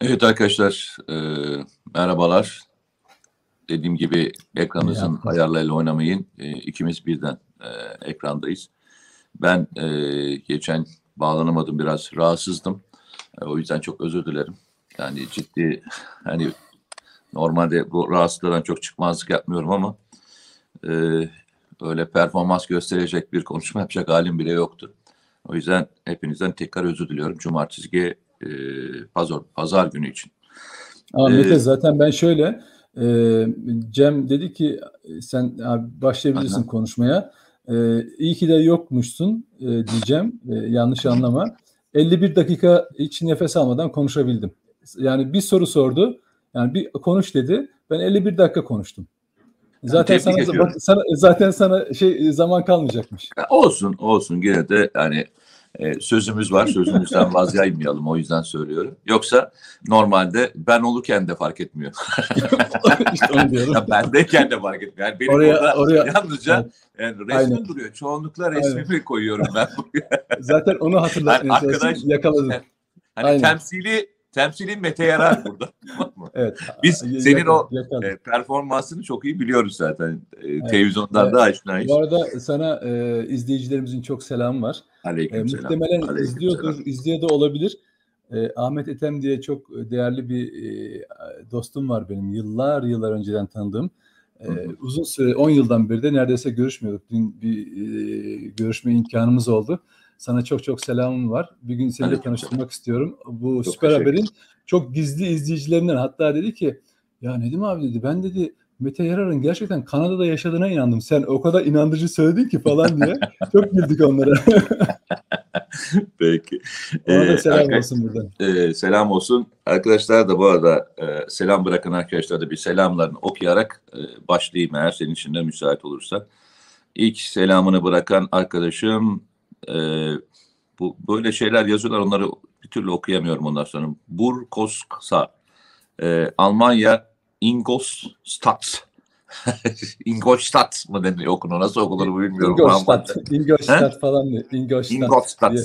Evet arkadaşlar, e, merhabalar. Dediğim gibi ekranınızın ayarlarıyla oynamayın. E, ikimiz birden e, ekrandayız. Ben e, geçen bağlanamadım biraz rahatsızdım. E, o yüzden çok özür dilerim. Yani ciddi hani normalde bu rahatsızlıklardan çok çıkmazlık yapmıyorum ama e, öyle performans gösterecek bir konuşma yapacak halim bile yoktu. O yüzden hepinizden tekrar özür diliyorum. Cumartesi e, pazar, pazar günü için. Ama Mete ee, zaten ben şöyle e, Cem dedi ki sen abi başlayabilirsin aha. konuşmaya. E, iyi ki de yokmuşsun e, diyeceğim. E, yanlış anlama. 51 dakika hiç nefes almadan konuşabildim. Yani bir soru sordu. Yani bir konuş dedi. Ben 51 dakika konuştum. Zaten sana, sana zaten sana şey zaman kalmayacakmış. Olsun olsun yine de yani e, sözümüz var. Sözümüzden vazgeçmeyelim o yüzden söylüyorum. Yoksa normalde ben olurken de fark etmiyor. ya bendeyken de fark etmiyor. Yani benim oraya, orada oraya, yalnızca yani resmin Aynen. duruyor. Çoğunlukla resmimi Aynen. koyuyorum ben. Zaten onu hatırlatmaya yani arkadaş, yakaladım. Hani Aynen. temsili temsilin Mete Yarar burada. evet. Biz senin o e, performansını çok iyi biliyoruz zaten. E, evet. Televizyondan da aşinayız. Bu arada sana e, izleyicilerimizin çok selam var. Aleyküm e, selam. Muhtemelen Aleyküm izliyordur, selam. izliyor da olabilir. E, Ahmet Etem diye çok değerli bir e, dostum var benim. Yıllar yıllar önceden tanıdığım. E, uzun süre 10 yıldan beri de neredeyse görüşmüyorduk. Dün bir e, görüşme imkanımız oldu. Sana çok çok selamım var. Bir gün seninle tanıştırmak istiyorum. Bu çok süper haberin çok gizli izleyicilerinden hatta dedi ki ya Nedim abi dedi ben dedi Mete Yarar'ın gerçekten Kanada'da yaşadığına inandım. Sen o kadar inandırıcı söyledin ki falan diye. Çok güldük onlara. Peki. Ona da ee, selam ee, olsun buradan. E, selam olsun. Arkadaşlar da bu arada e, selam bırakın arkadaşlar da bir selamlarını okuyarak e, başlayayım eğer senin için de müsait olursa. İlk selamını bırakan arkadaşım e, bu böyle şeyler yazıyorlar onları bir türlü okuyamıyorum ondan sonra. Burkosksa e, Almanya Ingolstadt Ingolstadt mı deniyor okunu nasıl okunur bilmiyorum. Ingolstadt, Ingolstadt falan diyor. Ingolstadt. Ingolstadt.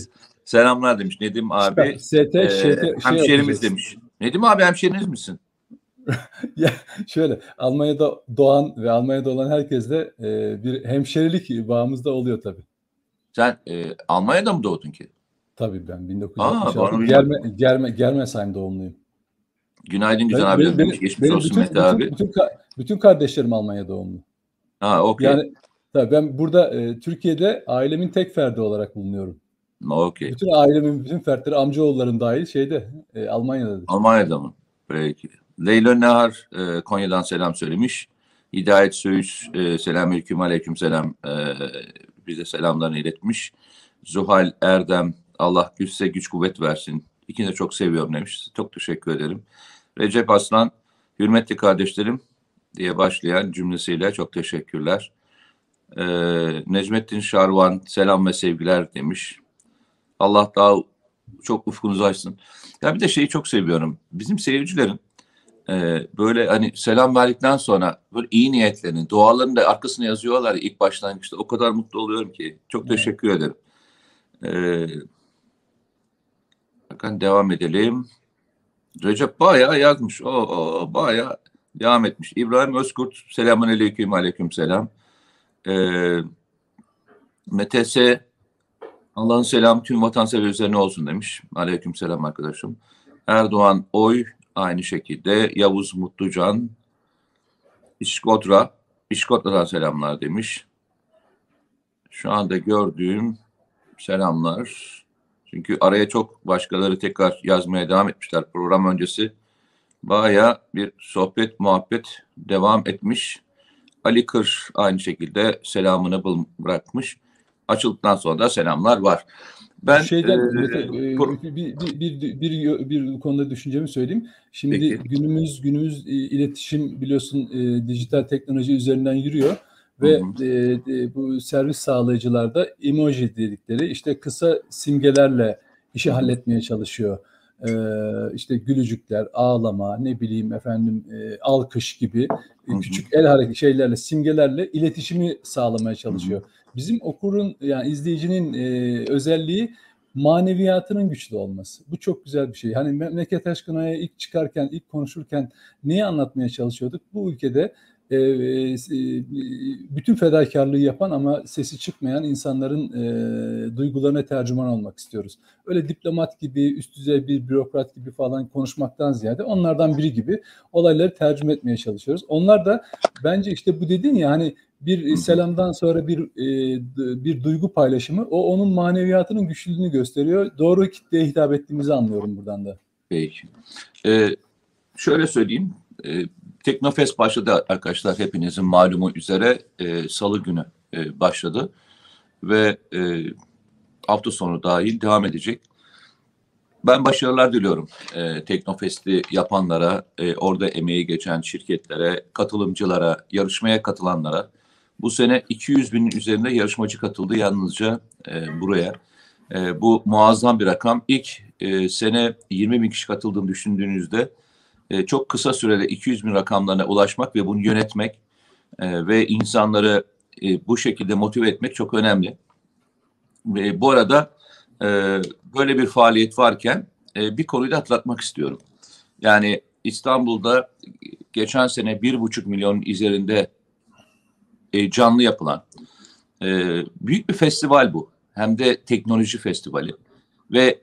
Selamlar demiş Nedim abi. ST, e, şey hemşerimiz şey demiş. Nedim abi hemşeriniz misin? ya şöyle Almanya'da doğan ve Almanya'da olan herkesle e, bir hemşerilik bağımız da oluyor tabii. Sen e, Almanya'da mı doğdun ki? Tabii ben 1966 Germe, Germe, Germesheim doğumluyum. Günaydın güzel abi. Benim, benim, Geçmiş benim olsun bütün, Mete abi. Bütün, bütün, bütün kardeşlerim Almanya doğumlu. Ha okey. Yani tabii ben burada e, Türkiye'de ailemin tek ferdi olarak bulunuyorum. Okey. Bütün ailemin bütün fertleri amcaoğullarım dahil şeyde e, Almanya'da. Almanya'da mı? Peki. Leyla Nehar e, Konya'dan selam söylemiş. Hidayet Söğüş e, selamünaleyküm aleyküm selam e, bize selamlarını iletmiş. Zuhal Erdem Allah güçse güç kuvvet versin. İkini de çok seviyorum demiş. Çok teşekkür ederim. Recep Aslan hürmetli kardeşlerim diye başlayan cümlesiyle çok teşekkürler. Ee, Necmettin Şarvan selam ve sevgiler demiş. Allah daha çok ufkunuzu açsın. Ya bir de şeyi çok seviyorum. Bizim seyircilerin e, böyle hani selam verdikten sonra böyle iyi niyetlerini, dualarını da arkasına yazıyorlar ilk başlangıçta. O kadar mutlu oluyorum ki. Çok teşekkür evet. ederim. Ee, bakın devam edelim. Recep bayağı yazmış. O, o bayağı devam etmiş. İbrahim Özkurt selamun aleyküm aleyküm selam. Ee, MTS Allah'ın selamı tüm vatansever üzerine olsun demiş. Aleyküm selam arkadaşım. Erdoğan Oy aynı şekilde. Yavuz Mutlucan İşkodra İşkodra'dan selamlar demiş. Şu anda gördüğüm selamlar. Çünkü araya çok başkaları tekrar yazmaya devam etmişler program öncesi. Baya bir sohbet, muhabbet devam etmiş. Ali Kır aynı şekilde selamını bırakmış. Açıldıktan sonra da selamlar var. Ben şeyden e, e, bir, bir, bir, bir, bir konuda düşüncemi söyleyeyim. Şimdi peki. günümüz günümüz iletişim biliyorsun e, dijital teknoloji üzerinden yürüyor ve hı hı. E, e, bu servis sağlayıcılarda emoji dedikleri işte kısa simgelerle işi halletmeye çalışıyor. E, işte gülücükler, ağlama, ne bileyim efendim e, alkış gibi hı. küçük el hareketi şeylerle, simgelerle iletişimi sağlamaya çalışıyor. Bizim okurun yani izleyicinin e, özelliği maneviyatının güçlü olması. Bu çok güzel bir şey. Hani memleket aşkına'ya ilk çıkarken, ilk konuşurken neyi anlatmaya çalışıyorduk? Bu ülkede e, e, bütün fedakarlığı yapan ama sesi çıkmayan insanların e, duygularına tercüman olmak istiyoruz. Öyle diplomat gibi, üst düzey bir bürokrat gibi falan konuşmaktan ziyade onlardan biri gibi olayları tercüme etmeye çalışıyoruz. Onlar da bence işte bu dedin ya hani bir selamdan sonra bir e, bir duygu paylaşımı o onun maneviyatının güçlülüğünü gösteriyor. Doğru kitleye hitap ettiğimizi anlıyorum buradan da. Peki. Ee, şöyle söyleyeyim. E, Teknofest başladı arkadaşlar hepinizin malumu üzere e, salı günü e, başladı ve e, hafta sonu dahil devam edecek. Ben başarılar diliyorum e, Teknofest'i yapanlara, e, orada emeği geçen şirketlere, katılımcılara, yarışmaya katılanlara. Bu sene 200 binin üzerinde yarışmacı katıldı yalnızca e, buraya. E, bu muazzam bir rakam. İlk e, sene 20 bin kişi katıldığını düşündüğünüzde e, çok kısa sürede 200 bin rakamlarına ulaşmak ve bunu yönetmek e, ve insanları e, bu şekilde motive etmek çok önemli. Ve bu arada e, böyle bir faaliyet varken e, bir konuyu da hatırlatmak istiyorum. Yani İstanbul'da geçen sene bir buçuk milyon üzerinde e, canlı yapılan e, büyük bir festival bu. Hem de teknoloji festivali ve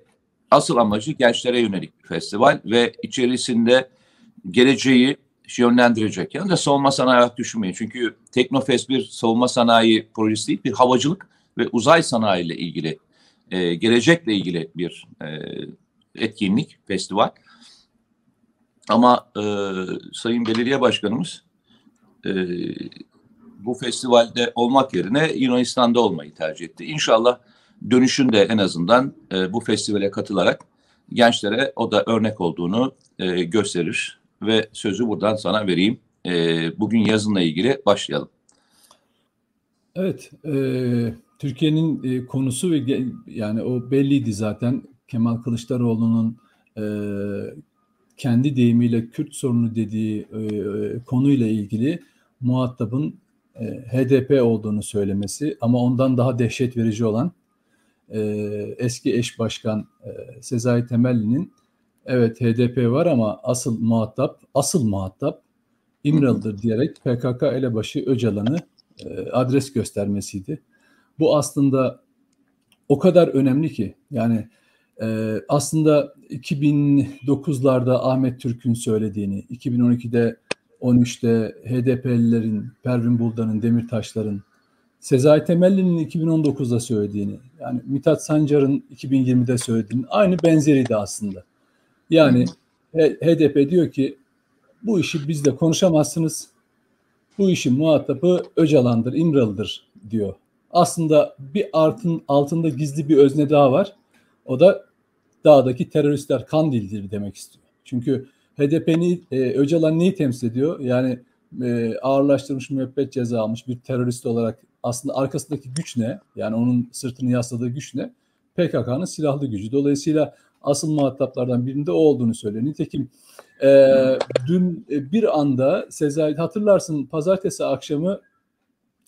asıl amacı gençlere yönelik bir festival ve içerisinde geleceği yönlendirecek. De savunma sanayi olarak düşünmeyin. Çünkü Teknofest bir savunma sanayi projesi değil, bir havacılık ve uzay sanayi ile ilgili, e, gelecekle ilgili bir e, etkinlik, festival. Ama e, Sayın Belediye Başkanımız e, bu festivalde olmak yerine Yunanistan'da olmayı tercih etti. İnşallah dönüşünde en azından e, bu festivale katılarak gençlere o da örnek olduğunu e, gösterir ve sözü buradan sana vereyim. E, bugün yazınla ilgili başlayalım. Evet, e, Türkiye'nin e, konusu ve yani o belliydi zaten. Kemal Kılıçdaroğlu'nun e, kendi deyimiyle Kürt sorunu dediği e, konuyla ilgili muhatabın e, HDP olduğunu söylemesi ama ondan daha dehşet verici olan e, eski eş başkan e, Sezai Temelli'nin evet HDP var ama asıl muhatap, asıl muhatap İmralı'dır diyerek PKK elebaşı Öcalan'ı e, adres göstermesiydi. Bu aslında o kadar önemli ki yani e, aslında 2009'larda Ahmet Türk'ün söylediğini, 2012'de 13'te HDP'lilerin, Pervin Buldan'ın, Demirtaşların, Sezai Temelli'nin 2019'da söylediğini, yani Mithat Sancar'ın 2020'de söylediğini aynı benzeriydi aslında. Yani HDP diyor ki bu işi bizle konuşamazsınız. Bu işin muhatabı Öcalan'dır, İmralı'dır diyor. Aslında bir artın altında gizli bir özne daha var. O da dağdaki teröristler Kandil'dir demek istiyor. Çünkü HDP'ni e, Öcalan neyi temsil ediyor? Yani e, ağırlaştırmış müebbet ceza almış bir terörist olarak aslında arkasındaki güç ne? Yani onun sırtını yasladığı güç ne? PKK'nın silahlı gücü. Dolayısıyla asıl muhataplardan birinde o olduğunu söylüyor. Nitekim e, dün e, bir anda Sezai hatırlarsın pazartesi akşamı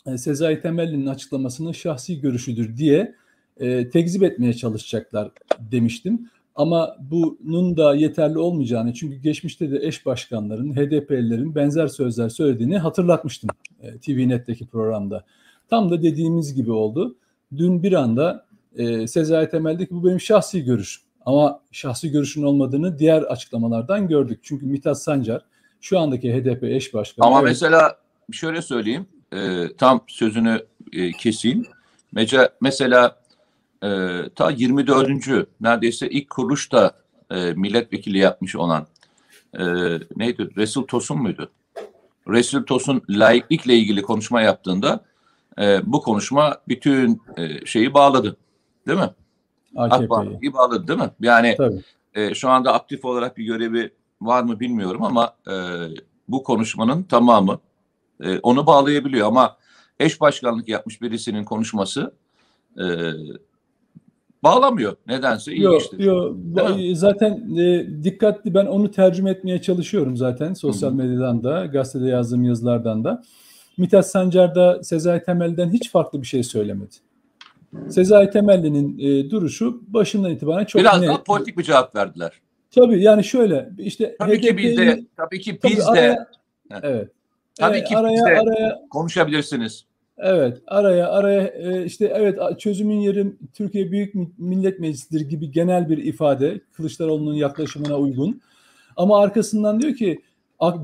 e, Sezai Temelli'nin açıklamasının şahsi görüşüdür diye e, tekzip etmeye çalışacaklar demiştim. Ama bunun da yeterli olmayacağını çünkü geçmişte de eş başkanların, HDP'lilerin benzer sözler söylediğini hatırlatmıştım e, TVNet'teki programda. Tam da dediğimiz gibi oldu. Dün bir anda e, Sezai Temel'deki bu benim şahsi görüşüm. Ama şahsi görüşün olmadığını diğer açıklamalardan gördük. Çünkü Mithat Sancar şu andaki HDP eş başkanı. Ama evet, mesela şöyle söyleyeyim, e, tam sözünü e, keseyim. Mesela, mesela e, ta 24. neredeyse ilk kuruluşta e, milletvekili yapmış olan e, neydi? Resul Tosun muydu? Resul Tosun laiklikle ilgili konuşma yaptığında e, bu konuşma bütün e, şeyi bağladı. Değil mi? AKP'yi bağladı değil mi? Yani e, şu anda aktif olarak bir görevi var mı bilmiyorum ama e, bu konuşmanın tamamı e, onu bağlayabiliyor ama eş başkanlık yapmış birisinin konuşması e, bağlamıyor. Nedense ilginçtir. Yok, yok. Zaten e, dikkatli ben onu tercüme etmeye çalışıyorum zaten sosyal medyadan da, gazetede yazdığım yazılardan da. Mithat Sancar da Sezai Temel'den hiç farklı bir şey söylemedi. Sezai Temelli'nin e, duruşu başından itibaren çok Biraz net. daha politik bir cevap verdiler. Tabii yani şöyle işte Tabii ki biz de tabii ki biz tabii de araya, evet. Tabii Evet, ki araya biz de- araya konuşabilirsiniz. Evet, araya araya e, işte evet çözümün yeri Türkiye Büyük Mi- Millet Meclisi'dir gibi genel bir ifade Kılıçdaroğlu'nun yaklaşımına uygun. Ama arkasından diyor ki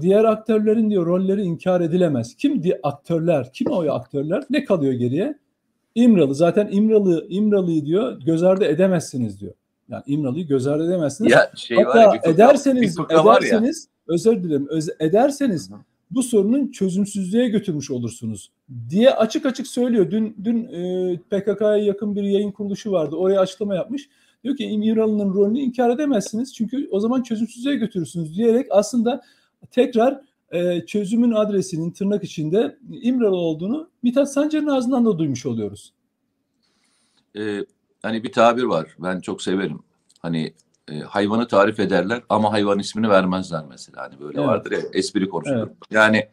diğer aktörlerin diyor rolleri inkar edilemez. Kim di aktörler? Kim o aktörler? Ne kalıyor geriye? İmralı. Zaten İmralı İmralı'yı diyor göz ardı edemezsiniz diyor. Yani İmralı'yı göz ardı edemezsiniz. Ya şey var Hatta ya bir fıkra, ederseniz bir var ya. ederseniz özür dilerim. Öz, ederseniz bu sorunun çözümsüzlüğe götürmüş olursunuz diye açık açık söylüyor. Dün dün e, PKK'ya yakın bir yayın kuruluşu vardı. Oraya açıklama yapmış. Diyor ki İmralı'nın rolünü inkar edemezsiniz. Çünkü o zaman çözümsüzlüğe götürürsünüz diyerek aslında tekrar e, çözümün adresinin tırnak içinde İmralı olduğunu Mithat Sancar'ın ağzından da duymuş oluyoruz. Ee, hani bir tabir var. Ben çok severim. Hani e, hayvanı tarif ederler ama hayvan ismini vermezler mesela. Hani böyle Evet. vardır ya espri konuşulur. Evet. Yani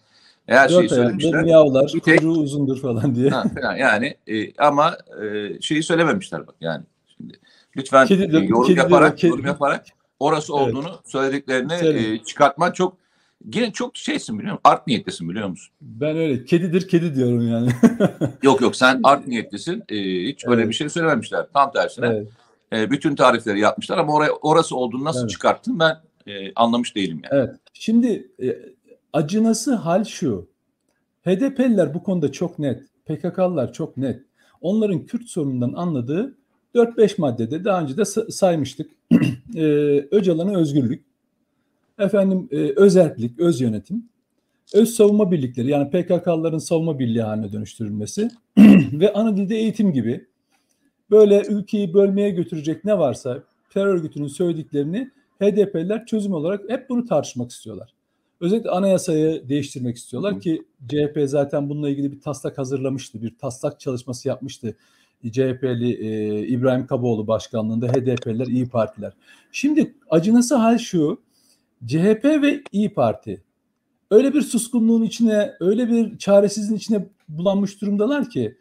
her şeyi söylemişler. miyavlar, Bir tek- kuyruğu uzundur falan diye. Ha, yani e, ama e, şeyi söylememişler bak yani. Şimdi lütfen Kedi e, yorum kedi yaparak kedi- yorum yaparak orası Evet. olduğunu söylediklerini Söyle. e, çıkartman çok yine çok şeysin biliyor musun? Art niyetlisin biliyor musun? Ben öyle kedidir kedi diyorum yani. Yok yok sen art niyetlisin. E, hiç öyle Evet. bir şey söylememişler. Tam tersine. evet. E, bütün tarifleri yapmışlar ama oraya orası olduğunu nasıl Evet. çıkarttın ben e, anlamış değilim yani. Evet. Şimdi e, acınası hal şu. HDP'liler bu konuda çok net. PKK'lılar çok net. Onların Kürt sorunundan anladığı 4-5 maddede daha önce de sa- saymıştık. e, Öcalan'a özgürlük, efendim e, özerklik, öz yönetim, öz savunma birlikleri yani PKK'lıların savunma birliği haline dönüştürülmesi ve ana dilde eğitim gibi böyle ülkeyi bölmeye götürecek ne varsa terör örgütünün söylediklerini HDP'liler çözüm olarak hep bunu tartışmak istiyorlar. Özellikle anayasayı değiştirmek istiyorlar ki CHP zaten bununla ilgili bir taslak hazırlamıştı. Bir taslak çalışması yapmıştı. CHP'li e, İbrahim Kaboğlu başkanlığında HDP'liler, İyi Partiler. Şimdi acınası hal şu. CHP ve İyi Parti öyle bir suskunluğun içine, öyle bir çaresizliğin içine bulanmış durumdalar ki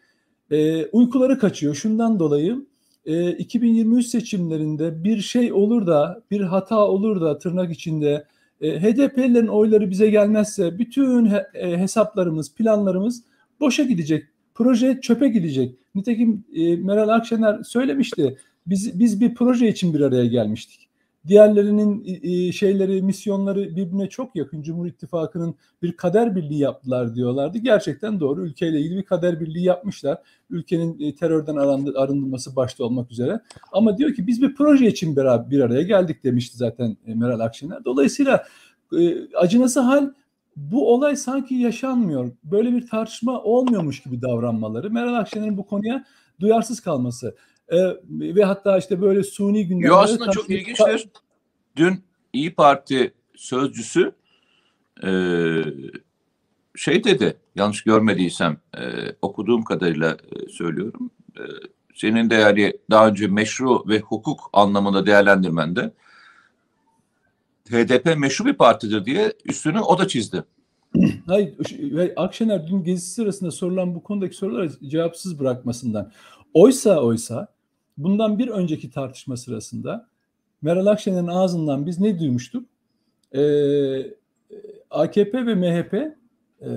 e, uykuları kaçıyor. Şundan dolayı e, 2023 seçimlerinde bir şey olur da, bir hata olur da tırnak içinde e, HDP'lilerin oyları bize gelmezse bütün he- e, hesaplarımız, planlarımız boşa gidecek. Proje çöpe gidecek. Nitekim e, Meral Akşener söylemişti. Biz biz bir proje için bir araya gelmiştik. Diğerlerinin şeyleri, misyonları birbirine çok yakın. Cumhur İttifakı'nın bir kader birliği yaptılar diyorlardı. Gerçekten doğru. Ülkeyle ilgili bir kader birliği yapmışlar. Ülkenin e, terörden arındı- arındırılması başta olmak üzere. Ama diyor ki biz bir proje için beraber bir araya geldik demişti zaten e, Meral Akşener. Dolayısıyla e, acınası hal bu olay sanki yaşanmıyor. Böyle bir tartışma olmuyormuş gibi davranmaları. Meral Akşener'in bu konuya duyarsız kalması. E, ve hatta işte böyle suni gündemlere Yo aslında çok ilginçtir. Dün İyi Parti sözcüsü e, şey dedi yanlış görmediysem e, okuduğum kadarıyla e, söylüyorum. E, senin de yani daha önce meşru ve hukuk anlamında değerlendirmende HDP meşru bir partidir diye üstünü o da çizdi. Hayır, ve Akşener dün gezisi sırasında sorulan bu konudaki soruları cevapsız bırakmasından. Oysa oysa bundan bir önceki tartışma sırasında Meral Akşener'in ağzından biz ne duymuştuk? Ee, AKP ve MHP e,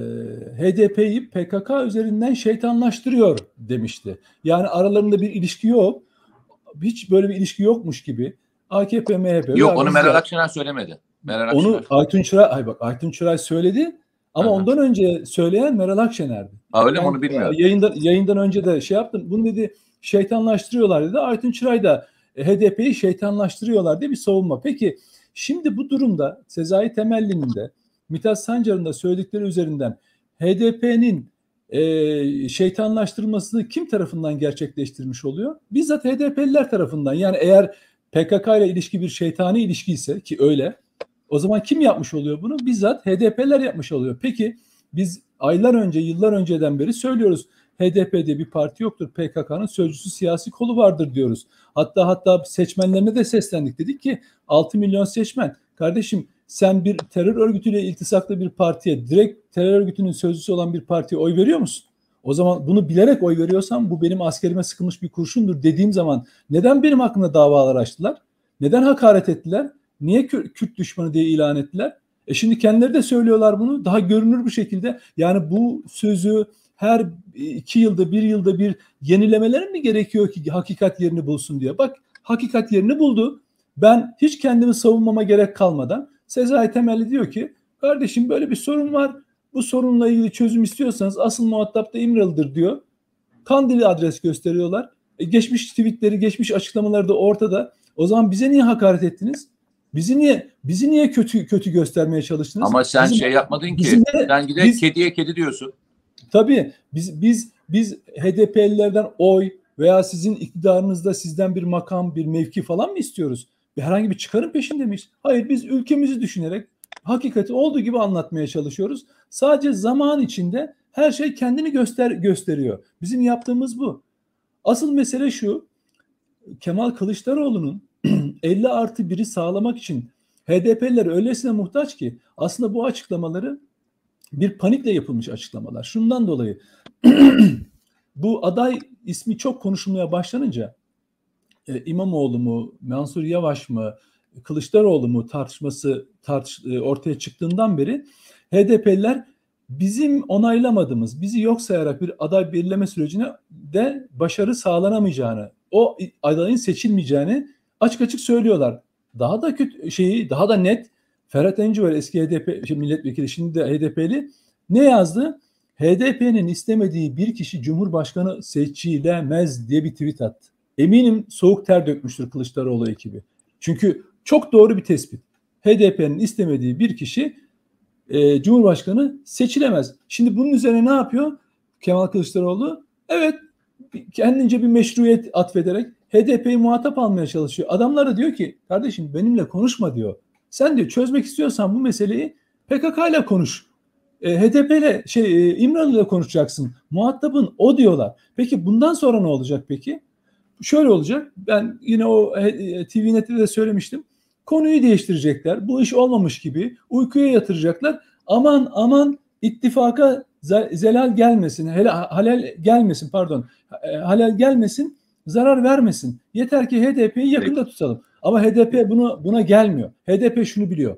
HDP'yi PKK üzerinden şeytanlaştırıyor demişti. Yani aralarında bir ilişki yok. Hiç böyle bir ilişki yokmuş gibi. AKP, MHP. Yok onu Meral Akşener söylemedi. Meral Akşener. onu Aytun Çıray, ay bak Aytun Çıray söyledi ama hı. ondan önce söyleyen Meral Akşener'di. Ha, öyle mi onu bilmiyorum. Yayından, yayından önce de şey yaptım. Bunu dedi şeytanlaştırıyorlar dedi. Aytun Çıray da e, HDP'yi şeytanlaştırıyorlar diye bir savunma. Peki şimdi bu durumda Sezai Temelli'nin de Mithat Sancar'ın da söyledikleri üzerinden HDP'nin e, şeytanlaştırılmasını kim tarafından gerçekleştirmiş oluyor? Bizzat HDP'liler tarafından. Yani eğer PKK ile ilişki bir şeytani ilişki ise ki öyle o zaman kim yapmış oluyor bunu? Bizzat HDP'ler yapmış oluyor. Peki biz aylar önce, yıllar önceden beri söylüyoruz. HDP'de bir parti yoktur. PKK'nın sözcüsü siyasi kolu vardır diyoruz. Hatta hatta seçmenlerine de seslendik. Dedik ki 6 milyon seçmen. Kardeşim sen bir terör örgütüyle iltisaklı bir partiye, direkt terör örgütünün sözcüsü olan bir partiye oy veriyor musun? O zaman bunu bilerek oy veriyorsam bu benim askerime sıkılmış bir kurşundur dediğim zaman neden benim hakkımda davalar açtılar? Neden hakaret ettiler? Niye Kürt düşmanı diye ilan ettiler? E şimdi kendileri de söylüyorlar bunu daha görünür bir şekilde. Yani bu sözü her iki yılda bir yılda bir yenilemeler mi gerekiyor ki hakikat yerini bulsun diye. Bak hakikat yerini buldu. Ben hiç kendimi savunmama gerek kalmadan Sezai Temelli diyor ki kardeşim böyle bir sorun var. Bu sorunla ilgili çözüm istiyorsanız asıl muhatap da İmralı'dır diyor. Kandil'i adres gösteriyorlar. E geçmiş tweetleri, geçmiş açıklamaları da ortada. O zaman bize niye hakaret ettiniz? Bizi niye bizi niye kötü kötü göstermeye çalıştınız? Ama sen bizim, şey yapmadın ki. De, sen gidip biz, kediye kedi diyorsun. Tabii biz biz biz HDP'lilerden oy veya sizin iktidarınızda sizden bir makam, bir mevki falan mı istiyoruz? Bir herhangi bir çıkarın peşinde miyiz? Hayır biz ülkemizi düşünerek hakikati olduğu gibi anlatmaya çalışıyoruz. Sadece zaman içinde her şey kendini göster gösteriyor. Bizim yaptığımız bu. Asıl mesele şu. Kemal Kılıçdaroğlu'nun 50 artı 1'i sağlamak için HDP'liler öylesine muhtaç ki aslında bu açıklamaları bir panikle yapılmış açıklamalar. Şundan dolayı bu aday ismi çok konuşulmaya başlanınca e, İmamoğlu mu, Mansur Yavaş mı, Kılıçdaroğlu mu tartışması tartış, e, ortaya çıktığından beri HDP'liler bizim onaylamadığımız, bizi yok sayarak bir aday belirleme sürecine de başarı sağlanamayacağını, o adayın seçilmeyeceğini açık açık söylüyorlar. Daha da kötü şeyi, daha da net Ferhat Encuver eski HDP şey, milletvekili şimdi de HDP'li ne yazdı? HDP'nin istemediği bir kişi Cumhurbaşkanı seçilemez diye bir tweet attı. Eminim soğuk ter dökmüştür Kılıçdaroğlu ekibi. Çünkü çok doğru bir tespit. HDP'nin istemediği bir kişi e, Cumhurbaşkanı seçilemez. Şimdi bunun üzerine ne yapıyor Kemal Kılıçdaroğlu? Evet kendince bir meşruiyet atfederek HDP'yi muhatap almaya çalışıyor. Adamlar da diyor ki kardeşim benimle konuşma diyor. Sen diyor çözmek istiyorsan bu meseleyi PKK ile konuş. E, HDP ile şey e, İmralı ile konuşacaksın. Muhatabın o diyorlar. Peki bundan sonra ne olacak peki? Şöyle olacak. Ben yine o e, TV Net'te de söylemiştim. Konuyu değiştirecekler. Bu iş olmamış gibi uykuya yatıracaklar. Aman aman ittifaka zelal gelmesin, halal gelmesin pardon, e, halal gelmesin, zarar vermesin. Yeter ki HDP'yi yakında tutalım. Ama HDP bunu buna gelmiyor. HDP şunu biliyor.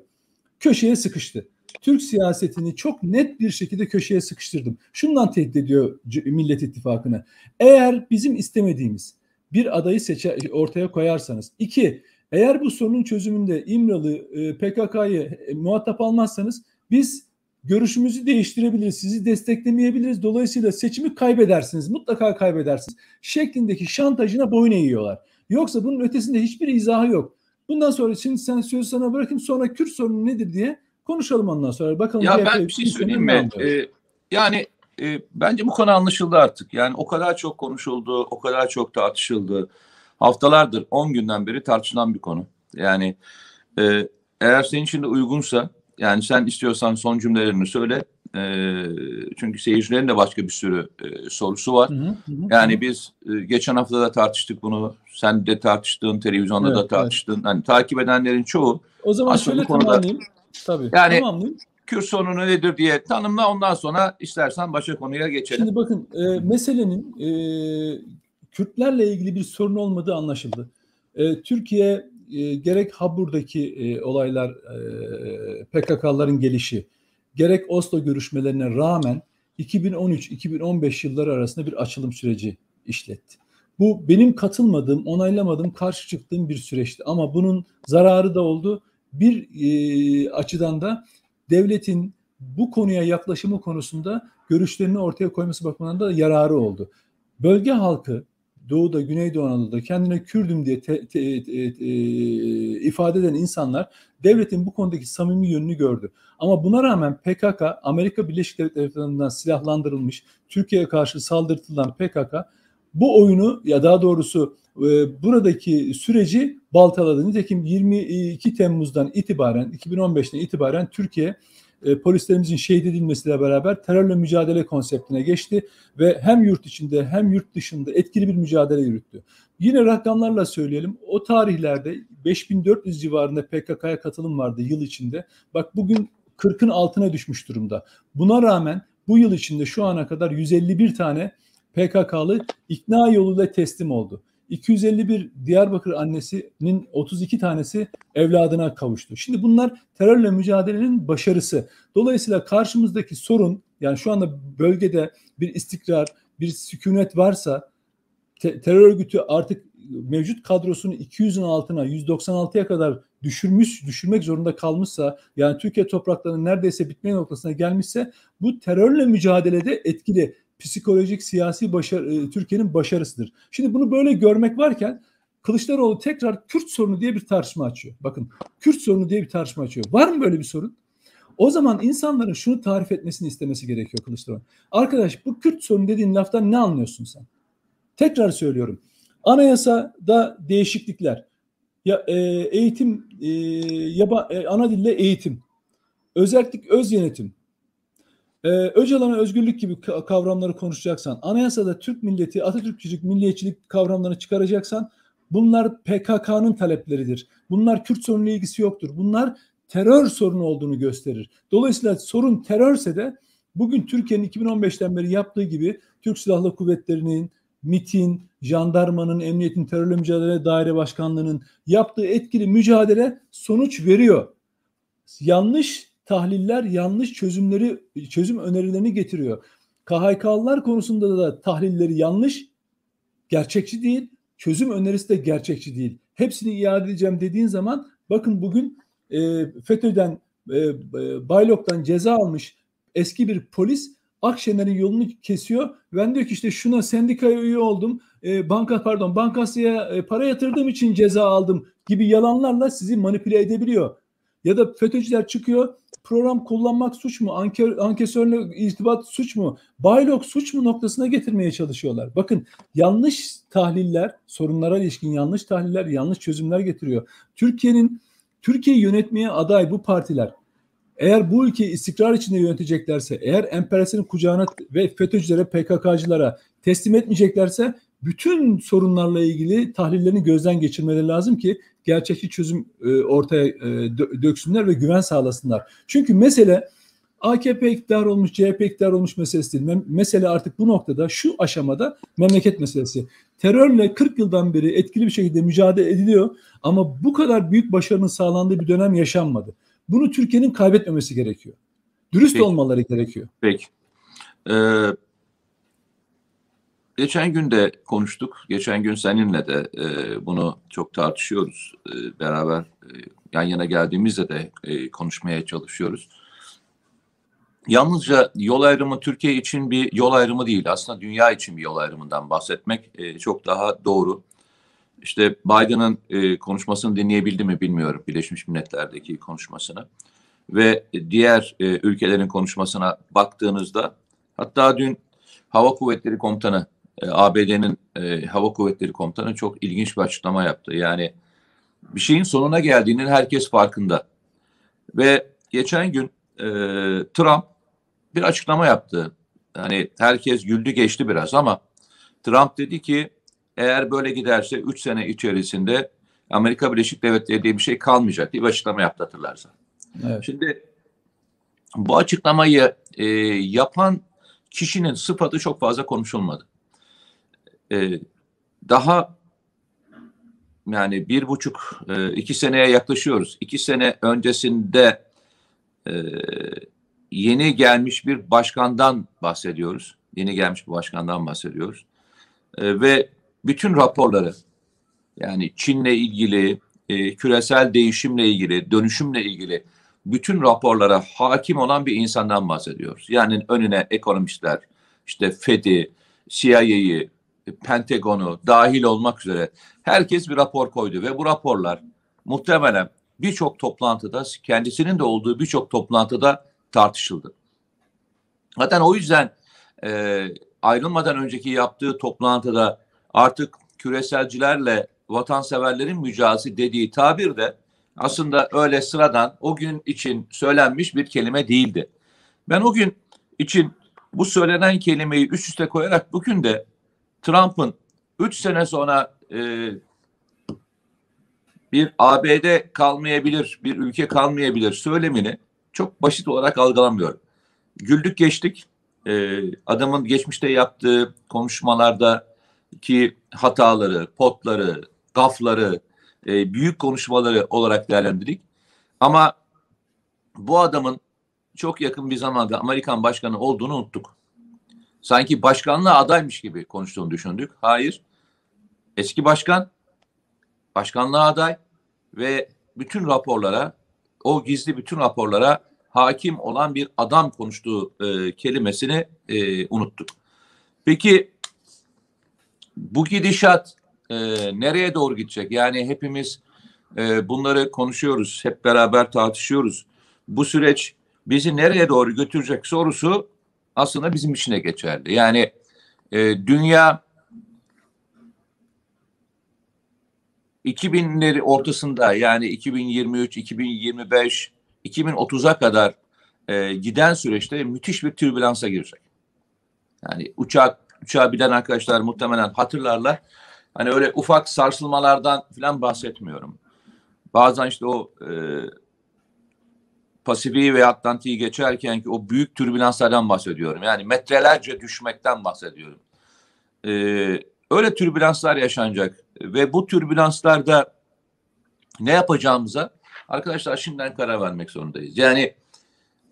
Köşeye sıkıştı. Türk siyasetini çok net bir şekilde köşeye sıkıştırdım. Şundan tehdit ediyor Millet İttifakı'nı. Eğer bizim istemediğimiz bir adayı seçer, ortaya koyarsanız, iki, eğer bu sorunun çözümünde İmralı e, PKK'yı e, muhatap almazsanız biz görüşümüzü değiştirebiliriz, sizi desteklemeyebiliriz. Dolayısıyla seçimi kaybedersiniz, mutlaka kaybedersiniz şeklindeki şantajına boyun eğiyorlar. Yoksa bunun ötesinde hiçbir izahı yok. Bundan sonra şimdi sen sözü sana bırakayım sonra Kürt sorunu nedir diye konuşalım ondan sonra. Bakalım. Ya ben bir şey söyleyeyim mi? Ee, yani e, bence bu konu anlaşıldı artık. Yani o kadar çok konuşuldu, o kadar çok tartışıldı. Haftalardır, 10 günden beri tartışılan bir konu. Yani e, eğer senin için de uygunsa, yani sen istiyorsan son cümlelerini söyle. E, çünkü seyircilerin de başka bir sürü e, sorusu var. Hı hı, hı. Yani biz e, geçen hafta da tartıştık bunu. Sen de tartıştın, televizyonda evet, da tartıştın. Evet. Hani takip edenlerin çoğu o zaman şöyle konuda, tamamlayayım. Tabii. Yani tamamlayayım. Kürt sorunu nedir diye tanımla ondan sonra istersen başka konuya geçelim. Şimdi bakın e, meselenin e, Kürtlerle ilgili bir sorun olmadığı anlaşıldı. E, Türkiye e, gerek Habur'daki e, olaylar e, PKK'ların gelişi gerek Oslo görüşmelerine rağmen 2013-2015 yılları arasında bir açılım süreci işletti. Bu benim katılmadığım, onaylamadığım, karşı çıktığım bir süreçti. Ama bunun zararı da oldu. Bir e, açıdan da devletin bu konuya yaklaşımı konusunda görüşlerini ortaya koyması bakımından da yararı oldu. Bölge halkı Doğu'da, Güneydoğu Anadolu'da kendine Kürdüm diye te, te, te, te, ifade eden insanlar devletin bu konudaki samimi yönünü gördü. Ama buna rağmen PKK, Amerika Birleşik Devletleri tarafından silahlandırılmış, Türkiye'ye karşı saldırtılan PKK bu oyunu ya daha doğrusu e, buradaki süreci baltaladı. Nitekim 22 Temmuz'dan itibaren, 2015'ten itibaren Türkiye e, polislerimizin şehit edilmesiyle beraber terörle mücadele konseptine geçti ve hem yurt içinde hem yurt dışında etkili bir mücadele yürüttü. Yine rakamlarla söyleyelim. O tarihlerde 5400 civarında PKK'ya katılım vardı yıl içinde. Bak bugün 40'ın altına düşmüş durumda. Buna rağmen bu yıl içinde şu ana kadar 151 tane PKK'lı ikna yoluyla teslim oldu. 251 Diyarbakır annesinin 32 tanesi evladına kavuştu. Şimdi bunlar terörle mücadelenin başarısı. Dolayısıyla karşımızdaki sorun yani şu anda bölgede bir istikrar, bir sükunet varsa te- terör örgütü artık mevcut kadrosunu 200'ün altına 196'ya kadar düşürmüş düşürmek zorunda kalmışsa yani Türkiye topraklarının neredeyse bitme noktasına gelmişse bu terörle mücadelede etkili psikolojik siyasi başarı Türkiye'nin başarısıdır. Şimdi bunu böyle görmek varken Kılıçdaroğlu tekrar Kürt sorunu diye bir tartışma açıyor. Bakın Kürt sorunu diye bir tartışma açıyor. Var mı böyle bir sorun? O zaman insanların şunu tarif etmesini istemesi gerekiyor Kılıçdaroğlu. Arkadaş bu Kürt sorunu dediğin laftan ne anlıyorsun sen? Tekrar söylüyorum. Anayasada değişiklikler, ya, e, eğitim, e, yaba, e, ana dille eğitim, özellik öz yönetim, e, Öcalan'a özgürlük gibi kavramları konuşacaksan, anayasada Türk milleti, Atatürkçülük, milliyetçilik kavramlarını çıkaracaksan bunlar PKK'nın talepleridir. Bunlar Kürt sorunuyla ilgisi yoktur. Bunlar terör sorunu olduğunu gösterir. Dolayısıyla sorun terörse de bugün Türkiye'nin 2015'ten beri yaptığı gibi Türk Silahlı Kuvvetleri'nin, MIT'in, jandarmanın, emniyetin terörle mücadele daire başkanlığının yaptığı etkili mücadele sonuç veriyor. Yanlış tahliller yanlış çözümleri çözüm önerilerini getiriyor. KHK'lılar konusunda da tahlilleri yanlış, gerçekçi değil, çözüm önerisi de gerçekçi değil. Hepsini iade edeceğim dediğin zaman bakın bugün e, FETÖ'den e, e, Baylok'tan ceza almış eski bir polis Akşener'in yolunu kesiyor. Ben diyor ki işte şuna sendikaya üye oldum. E, banka pardon bankasıya e, para yatırdığım için ceza aldım gibi yalanlarla sizi manipüle edebiliyor. Ya da FETÖ'cüler çıkıyor program kullanmak suç mu? Anker, ankesörle irtibat suç mu? Baylok suç mu noktasına getirmeye çalışıyorlar. Bakın yanlış tahliller, sorunlara ilişkin yanlış tahliller, yanlış çözümler getiriyor. Türkiye'nin Türkiye yönetmeye aday bu partiler eğer bu ülkeyi istikrar içinde yöneteceklerse, eğer emperyasının kucağına ve FETÖ'cülere, PKK'cılara teslim etmeyeceklerse bütün sorunlarla ilgili tahlillerini gözden geçirmeleri lazım ki gerçekçi çözüm e, ortaya e, döksünler ve güven sağlasınlar. Çünkü mesele AKP iktidar olmuş, CHP iktidar olmuş meselesi değil. Mesele artık bu noktada, şu aşamada memleket meselesi. Terörle 40 yıldan beri etkili bir şekilde mücadele ediliyor ama bu kadar büyük başarının sağlandığı bir dönem yaşanmadı. Bunu Türkiye'nin kaybetmemesi gerekiyor. Dürüst Peki. olmaları gerekiyor. Peki. Ee, geçen gün de konuştuk. Geçen gün seninle de e, bunu çok tartışıyoruz. E, beraber e, yan yana geldiğimizde de e, konuşmaya çalışıyoruz. Yalnızca yol ayrımı Türkiye için bir yol ayrımı değil. Aslında dünya için bir yol ayrımından bahsetmek e, çok daha doğru. İşte Biden'ın e, konuşmasını dinleyebildi mi bilmiyorum Birleşmiş Milletler'deki konuşmasını ve diğer e, ülkelerin konuşmasına baktığınızda hatta dün Hava Kuvvetleri Komutanı e, ABD'nin e, Hava Kuvvetleri Komutanı çok ilginç bir açıklama yaptı. Yani bir şeyin sonuna geldiğinin herkes farkında. Ve geçen gün e, Trump bir açıklama yaptı. Hani herkes güldü geçti biraz ama Trump dedi ki eğer böyle giderse 3 sene içerisinde Amerika Birleşik Devletleri diye bir şey kalmayacak diye bir açıklama yaptı hatırlarsan. Evet. Şimdi bu açıklamayı e, yapan kişinin sıfatı çok fazla konuşulmadı. E, daha yani bir buçuk, e, iki seneye yaklaşıyoruz. İki sene öncesinde e, yeni gelmiş bir başkandan bahsediyoruz. Yeni gelmiş bir başkandan bahsediyoruz. E, ve bütün raporları yani Çin'le ilgili, e, küresel değişimle ilgili, dönüşümle ilgili bütün raporlara hakim olan bir insandan bahsediyoruz. Yani önüne ekonomistler, işte FED'i, CIA'yı, Pentagon'u dahil olmak üzere herkes bir rapor koydu ve bu raporlar muhtemelen birçok toplantıda kendisinin de olduğu birçok toplantıda tartışıldı. Zaten o yüzden e, ayrılmadan önceki yaptığı toplantıda artık küreselcilerle vatanseverlerin mücadelesi dediği tabir de aslında öyle sıradan o gün için söylenmiş bir kelime değildi. Ben o gün için bu söylenen kelimeyi üst üste koyarak bugün de Trump'ın 3 sene sonra e, bir ABD kalmayabilir, bir ülke kalmayabilir söylemini çok basit olarak algılamıyorum. Güldük geçtik. e, adamın geçmişte yaptığı konuşmalarda ki hataları, potları, gafları, e, büyük konuşmaları olarak değerlendirdik. Ama bu adamın çok yakın bir zamanda Amerikan başkanı olduğunu unuttuk. Sanki başkanlığa adaymış gibi konuştuğunu düşündük. Hayır. Eski başkan, başkanlığa aday ve bütün raporlara, o gizli bütün raporlara hakim olan bir adam konuştuğu e, kelimesini e, unuttuk. Peki bu gidişat e, nereye doğru gidecek? Yani hepimiz e, bunları konuşuyoruz, hep beraber tartışıyoruz. Bu süreç bizi nereye doğru götürecek sorusu aslında bizim içine geçerli. Yani e, dünya 2000'leri ortasında yani 2023, 2025, 2030'a kadar e, giden süreçte müthiş bir türbülansa girecek. Yani uçak uçağa binen arkadaşlar muhtemelen hatırlarlar. Hani öyle ufak sarsılmalardan falan bahsetmiyorum. Bazen işte o e, Pasifik'i ve Atlantik'i geçerken ki o büyük türbülanslardan bahsediyorum. Yani metrelerce düşmekten bahsediyorum. E, öyle türbülanslar yaşanacak ve bu türbülanslarda ne yapacağımıza arkadaşlar şimdiden karar vermek zorundayız. Yani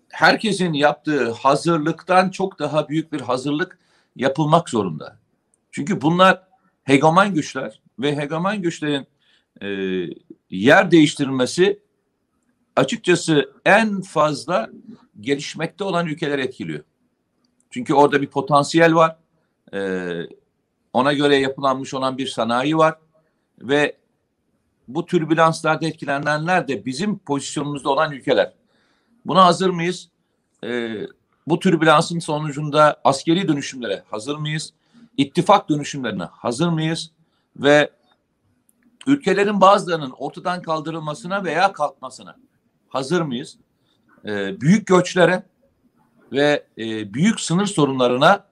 herkesin yaptığı hazırlıktan çok daha büyük bir hazırlık yapılmak zorunda. Çünkü bunlar hegeman güçler ve hegeman güçlerin e, yer değiştirilmesi açıkçası en fazla gelişmekte olan ülkeler etkiliyor. Çünkü orada bir potansiyel var. E, ona göre yapılanmış olan bir sanayi var ve bu türbülanslarda etkilenenler de bizim pozisyonumuzda olan ülkeler. Buna hazır mıyız? E, bu türbülansın sonucunda askeri dönüşümlere hazır mıyız? İttifak dönüşümlerine hazır mıyız? Ve ülkelerin bazılarının ortadan kaldırılmasına veya kalkmasına hazır mıyız? E, büyük göçlere ve e, büyük sınır sorunlarına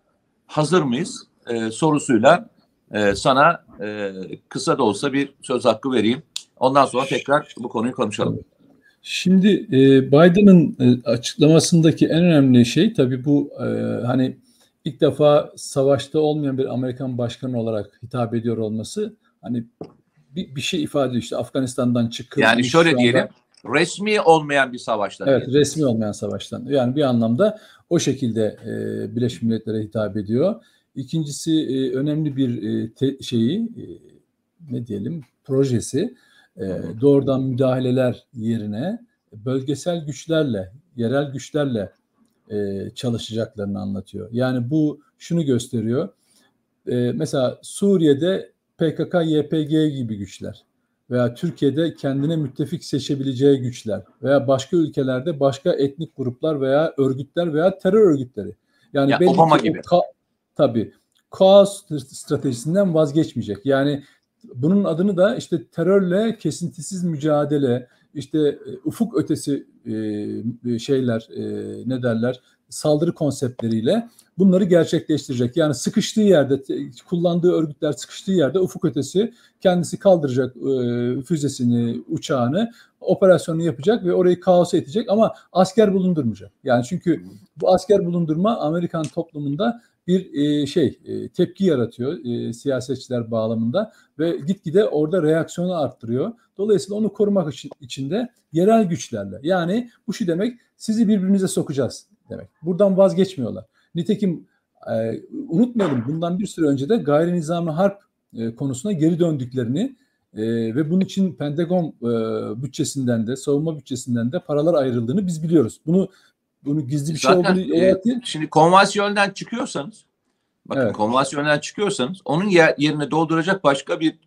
hazır mıyız? E, sorusuyla e, sana e, kısa da olsa bir söz hakkı vereyim. Ondan sonra tekrar bu konuyu konuşalım. Şimdi e, Biden'ın e, açıklamasındaki en önemli şey tabii bu e, hani ilk defa savaşta olmayan bir Amerikan başkanı olarak hitap ediyor olması hani bir, bir şey ifade ediyor işte Afganistan'dan çıkıp yani şöyle anda, diyelim resmi olmayan bir savaştan. Evet resmi olmayan savaştan yani bir anlamda o şekilde e, Birleşmiş Milletler'e hitap ediyor. İkincisi e, önemli bir e, te, şeyi e, ne diyelim projesi e, doğrudan müdahaleler yerine bölgesel güçlerle, yerel güçlerle e, çalışacaklarını anlatıyor. Yani bu şunu gösteriyor. E, mesela Suriye'de PKK, YPG gibi güçler veya Türkiye'de kendine müttefik seçebileceği güçler veya başka ülkelerde başka etnik gruplar veya örgütler veya terör örgütleri. Yani ya, belli Obama ki gibi. Ka- tabii kaos stratejisinden vazgeçmeyecek. Yani bunun adını da işte terörle kesintisiz mücadele, işte e, ufuk ötesi e, şeyler e, ne derler saldırı konseptleriyle bunları gerçekleştirecek. Yani sıkıştığı yerde kullandığı örgütler sıkıştığı yerde ufuk ötesi kendisi kaldıracak e, füzesini, uçağını, operasyonu yapacak ve orayı kaosa edecek ama asker bulundurmayacak. Yani çünkü bu asker bulundurma Amerikan toplumunda bir e, şey e, tepki yaratıyor e, siyasetçiler bağlamında ve gitgide orada reaksiyonu arttırıyor. Dolayısıyla onu korumak için içinde yerel güçlerle yani bu şu demek sizi birbirinize sokacağız demek. Buradan vazgeçmiyorlar. Nitekim e, unutmayalım bundan bir süre önce de gayri nizami harp e, konusuna geri döndüklerini e, ve bunun için Pentagon e, bütçesinden de savunma bütçesinden de paralar ayrıldığını biz biliyoruz. Bunu bunu gizli bir Zaten, şey olduğunu e, değil. Şimdi konvansiyondan çıkıyorsanız bakın evet. konvansiyondan çıkıyorsanız onun yer, yerine dolduracak başka bir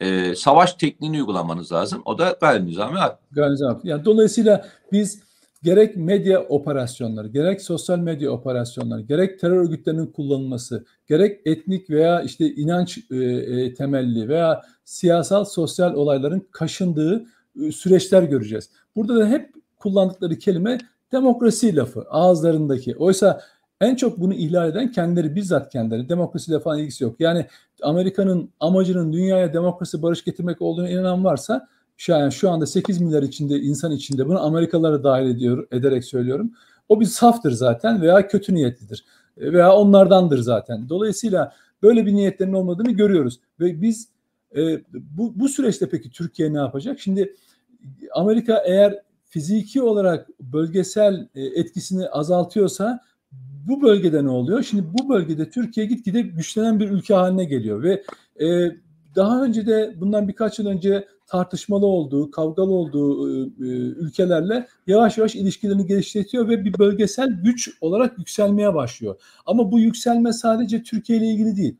e, savaş tekniğini uygulamanız lazım. O da gayri nizami harp. Gayri nizami. Yani dolayısıyla biz gerek medya operasyonları, gerek sosyal medya operasyonları, gerek terör örgütlerinin kullanılması, gerek etnik veya işte inanç e, e, temelli veya siyasal sosyal olayların kaşındığı e, süreçler göreceğiz. Burada da hep kullandıkları kelime demokrasi lafı ağızlarındaki. Oysa en çok bunu ihlal eden kendileri bizzat kendileri. Demokrasiyle falan ilgisi yok. Yani Amerika'nın amacının dünyaya demokrasi barış getirmek olduğunu inanan varsa şu, yani şu anda 8 milyar içinde insan içinde bunu Amerikalılara dahil ediyor ederek söylüyorum. O bir saftır zaten veya kötü niyetlidir. veya onlardandır zaten. Dolayısıyla böyle bir niyetlerin olmadığını görüyoruz ve biz e, bu, bu süreçte peki Türkiye ne yapacak? Şimdi Amerika eğer fiziki olarak bölgesel e, etkisini azaltıyorsa bu bölgede ne oluyor? Şimdi bu bölgede Türkiye gitgide güçlenen bir ülke haline geliyor ve e, daha önce de bundan birkaç yıl önce tartışmalı olduğu, kavgalı olduğu e, e, ülkelerle yavaş yavaş ilişkilerini geliştiriyor ve bir bölgesel güç olarak yükselmeye başlıyor. Ama bu yükselme sadece Türkiye ile ilgili değil.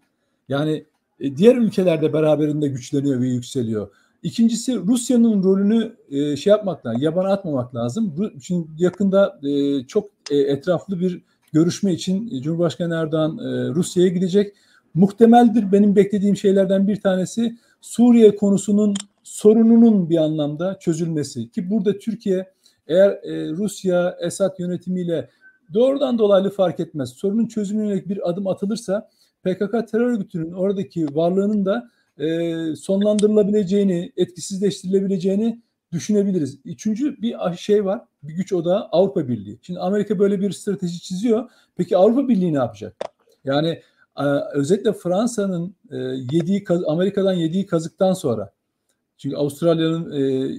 Yani e, diğer ülkelerde beraberinde güçleniyor ve yükseliyor. İkincisi Rusya'nın rolünü şey yapmak lazım, atmamak lazım. Şimdi yakında çok e, etraflı bir görüşme için Cumhurbaşkanı Erdoğan Rusya'ya gidecek. Muhtemeldir benim beklediğim şeylerden bir tanesi Suriye konusunun sorununun bir anlamda çözülmesi. Ki burada Türkiye eğer e, Rusya Esad yönetimiyle doğrudan dolaylı fark etmez sorunun çözümüne bir adım atılırsa PKK terör örgütünün oradaki varlığının da e, sonlandırılabileceğini, etkisizleştirilebileceğini düşünebiliriz. Üçüncü bir şey var, bir güç odağı Avrupa Birliği. Şimdi Amerika böyle bir strateji çiziyor. Peki Avrupa Birliği ne yapacak? Yani e, özellikle Fransa'nın e, yediği Amerika'dan yediği kazıktan sonra çünkü Avustralya'nın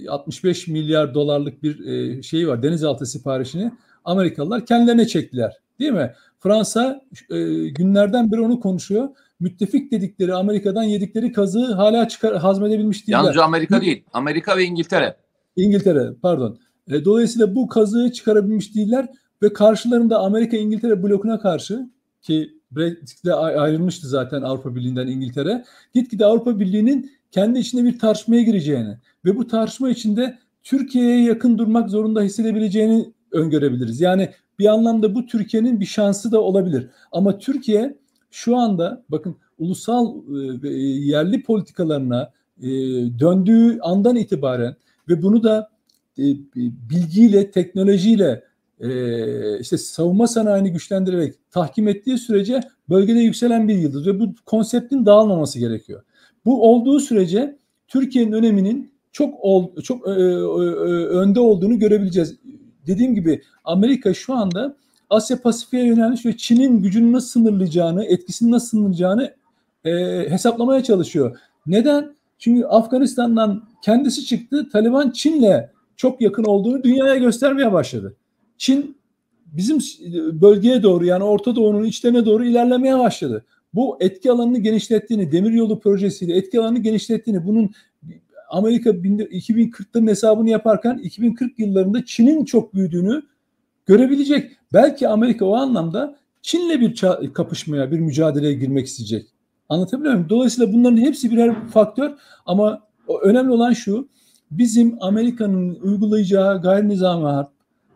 e, 65 milyar dolarlık bir e, şeyi var denizaltı siparişini Amerikalılar kendilerine çektiler. Değil mi? Fransa e, günlerden beri onu konuşuyor. Müttefik dedikleri Amerika'dan yedikleri kazığı hala çıkar hazmedebilmiş değiller. Yalnızca Amerika değil. Amerika ve İngiltere. İngiltere pardon. E, dolayısıyla bu kazığı çıkarabilmiş değiller ve karşılarında Amerika İngiltere blokuna karşı ki Brexit'te ayrılmıştı zaten Avrupa Birliği'nden İngiltere. Gitgide Avrupa Birliği'nin kendi içinde bir tartışmaya gireceğini ve bu tartışma içinde Türkiye'ye yakın durmak zorunda hissedebileceğini öngörebiliriz. Yani bir anlamda bu Türkiye'nin bir şansı da olabilir. Ama Türkiye şu anda bakın ulusal ve yerli politikalarına e, döndüğü andan itibaren ve bunu da e, bilgiyle, teknolojiyle e, işte savunma sanayini güçlendirerek tahkim ettiği sürece bölgede yükselen bir yıldız ve bu konseptin dağılmaması gerekiyor. Bu olduğu sürece Türkiye'nin öneminin çok ol, çok e, e, önde olduğunu görebileceğiz. Dediğim gibi Amerika şu anda Asya Pasifik'e yönelmiş ve Çin'in gücünü nasıl sınırlayacağını, etkisini nasıl sınırlayacağını e, hesaplamaya çalışıyor. Neden? Çünkü Afganistan'dan kendisi çıktı. Taliban Çin'le çok yakın olduğunu dünyaya göstermeye başladı. Çin bizim bölgeye doğru yani Orta Doğu'nun içlerine doğru ilerlemeye başladı. Bu etki alanını genişlettiğini, demiryolu projesiyle etki alanını genişlettiğini, bunun Amerika 2040'ların hesabını yaparken 2040 yıllarında Çin'in çok büyüdüğünü görebilecek. Belki Amerika o anlamda Çin'le bir kapışmaya, bir mücadeleye girmek isteyecek. Anlatabiliyor muyum? Dolayısıyla bunların hepsi birer faktör ama önemli olan şu, bizim Amerika'nın uygulayacağı gayri nizami harp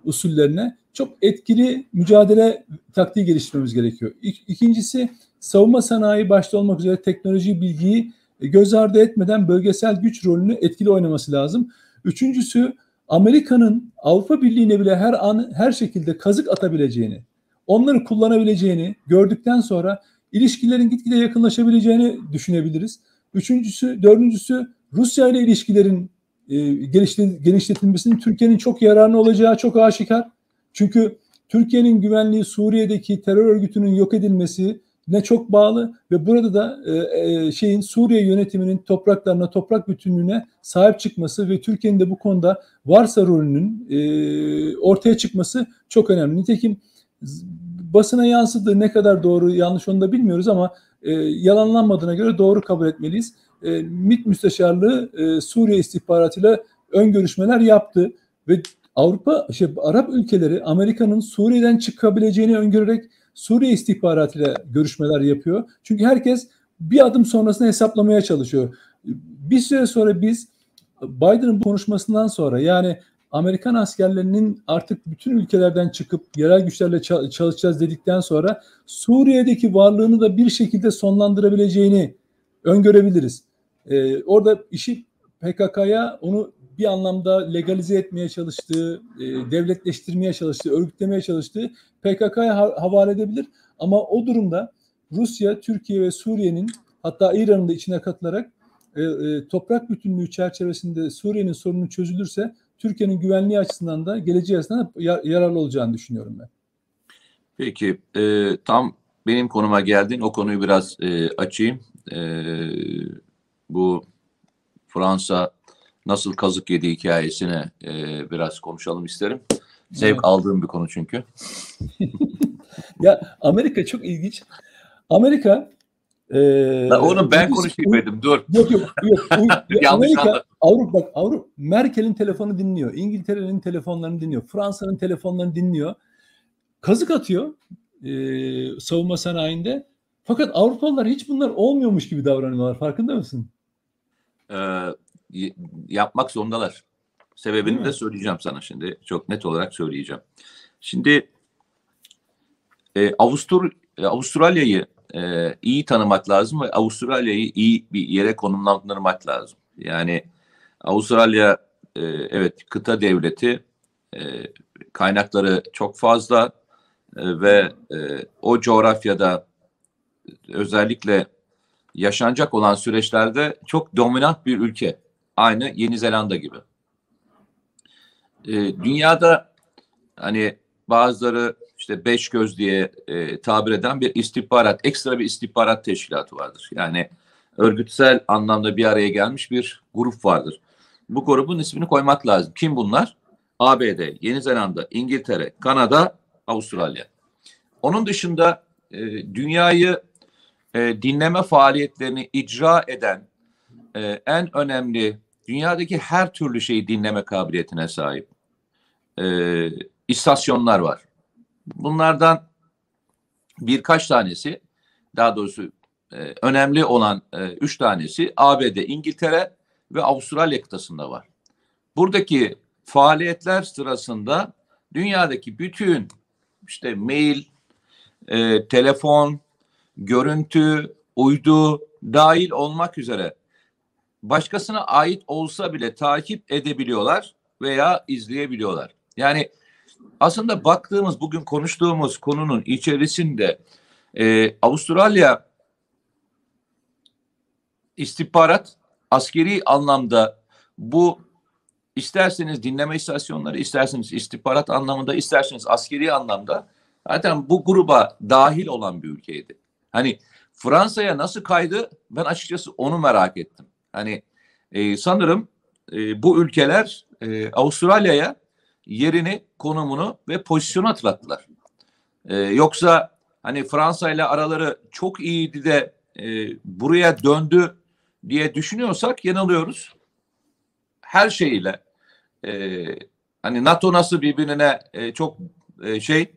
usullerine çok etkili mücadele taktiği geliştirmemiz gerekiyor. İkincisi savunma sanayi başta olmak üzere teknoloji bilgiyi göz ardı etmeden bölgesel güç rolünü etkili oynaması lazım. Üçüncüsü Amerika'nın Avrupa Birliği'ne bile her an her şekilde kazık atabileceğini, onları kullanabileceğini gördükten sonra ilişkilerin gitgide yakınlaşabileceğini düşünebiliriz. Üçüncüsü, dördüncüsü Rusya ile ilişkilerin e, genişletilmesinin Türkiye'nin çok yararına olacağı çok aşikar. Çünkü Türkiye'nin güvenliği Suriye'deki terör örgütünün yok edilmesi ne çok bağlı ve burada da e, e, şeyin Suriye yönetiminin topraklarına, toprak bütünlüğüne sahip çıkması ve Türkiye'nin de bu konuda varsa rolünün e, ortaya çıkması çok önemli. Nitekim basına yansıdığı ne kadar doğru yanlış onu da bilmiyoruz ama e, yalanlanmadığına göre doğru kabul etmeliyiz. E, MİT Müsteşarlığı e, Suriye istihbaratıyla ön görüşmeler yaptı ve Avrupa, şey, Arap ülkeleri Amerika'nın Suriye'den çıkabileceğini öngörerek Suriye istihbaratıyla görüşmeler yapıyor. Çünkü herkes bir adım sonrasını hesaplamaya çalışıyor. Bir süre sonra biz Biden'ın konuşmasından sonra yani Amerikan askerlerinin artık bütün ülkelerden çıkıp yerel güçlerle çalışacağız dedikten sonra Suriye'deki varlığını da bir şekilde sonlandırabileceğini öngörebiliriz. Ee, orada işi PKK'ya onu bir anlamda legalize etmeye çalıştığı, e, devletleştirmeye çalıştığı, örgütlemeye çalıştığı PKK'ya havale edebilir. Ama o durumda Rusya, Türkiye ve Suriye'nin hatta İran'ın da içine katılarak e, e, toprak bütünlüğü çerçevesinde Suriye'nin sorunu çözülürse Türkiye'nin güvenliği açısından da geleceği açısından da yararlı olacağını düşünüyorum ben. Peki e, tam benim konuma geldin. O konuyu biraz e, açayım. E, bu Fransa nasıl kazık yedi hikayesine e, biraz konuşalım isterim. Zevk evet. aldığım bir konu çünkü. ya Amerika çok ilginç. Amerika ee, onu ben konuşayım dedim. Dur. Yok yok yok. yok. Amerika, Avrupa bak Avrupa Merkel'in telefonu dinliyor. İngiltere'nin telefonlarını dinliyor. Fransa'nın telefonlarını dinliyor. Kazık atıyor e, savunma sanayinde. Fakat Avrupalılar hiç bunlar olmuyormuş gibi davranıyorlar. Farkında mısın? Ee, yapmak zorundalar. Sebebini de söyleyeceğim sana şimdi. Çok net olarak söyleyeceğim. Şimdi e, Avustur Avustralya'yı e, iyi tanımak lazım ve Avustralya'yı iyi bir yere konumlandırmak lazım. Yani Avustralya e, evet kıta devleti e, kaynakları çok fazla e, ve e, o coğrafyada özellikle yaşanacak olan süreçlerde çok dominant bir ülke. Aynı Yeni Zelanda gibi. E, dünyada hani bazıları işte beş göz diye e, tabir eden bir istihbarat, ekstra bir istihbarat teşkilatı vardır. Yani örgütsel anlamda bir araya gelmiş bir grup vardır. Bu grubun ismini koymak lazım. Kim bunlar? ABD, Yeni Zelanda, İngiltere, Kanada, Avustralya. Onun dışında e, dünyayı e, dinleme faaliyetlerini icra eden e, en önemli dünyadaki her türlü şeyi dinleme kabiliyetine sahip e, istasyonlar var. Bunlardan birkaç tanesi daha doğrusu e, önemli olan e, üç tanesi ABD, İngiltere ve Avustralya kıtasında var. Buradaki faaliyetler sırasında dünyadaki bütün işte mail, e, telefon, görüntü, uydu dahil olmak üzere başkasına ait olsa bile takip edebiliyorlar veya izleyebiliyorlar. Yani aslında baktığımız bugün konuştuğumuz konunun içerisinde e, Avustralya istihbarat askeri anlamda bu isterseniz dinleme istasyonları, isterseniz istihbarat anlamında, isterseniz askeri anlamda zaten bu gruba dahil olan bir ülkeydi. Hani Fransa'ya nasıl kaydı ben açıkçası onu merak ettim. Hani e, sanırım e, bu ülkeler e, Avustralya'ya yerini, konumunu ve pozisyonu hatırlattılar. E, yoksa hani Fransa ile araları çok iyiydi de e, buraya döndü diye düşünüyorsak yanılıyoruz. Her şeyiyle e, hani NATO nasıl birbirine e, çok e, şey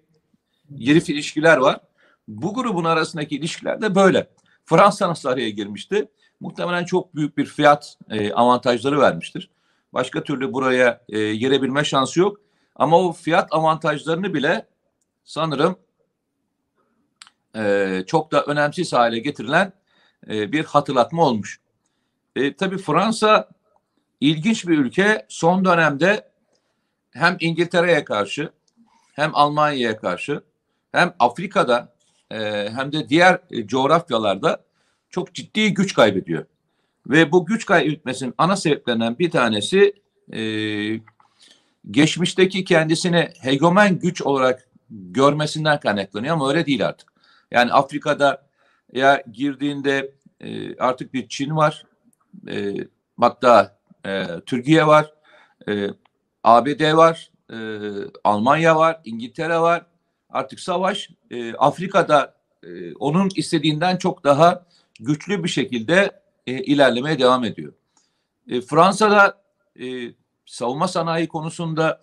yerif ilişkiler var. Bu grubun arasındaki ilişkiler de böyle. Fransa nasıl araya girmişti? Muhtemelen çok büyük bir fiyat e, avantajları vermiştir. Başka türlü buraya e, girebilme şansı yok. Ama o fiyat avantajlarını bile sanırım e, çok da önemsiz hale getirilen e, bir hatırlatma olmuş. E, tabii Fransa ilginç bir ülke. Son dönemde hem İngiltere'ye karşı hem Almanya'ya karşı hem Afrika'da e, hem de diğer e, coğrafyalarda çok ciddi güç kaybediyor. Ve bu güç kaybetmesinin ana sebeplerinden bir tanesi e, geçmişteki kendisini hegemen güç olarak görmesinden kaynaklanıyor ama öyle değil artık. Yani Afrika'da ya girdiğinde e, artık bir Çin var, e, hatta e, Türkiye var, e, ABD var, e, Almanya var, İngiltere var. Artık savaş e, Afrika'da e, onun istediğinden çok daha güçlü bir şekilde e, ilerlemeye devam ediyor. E, Fransa'da e, savunma sanayi konusunda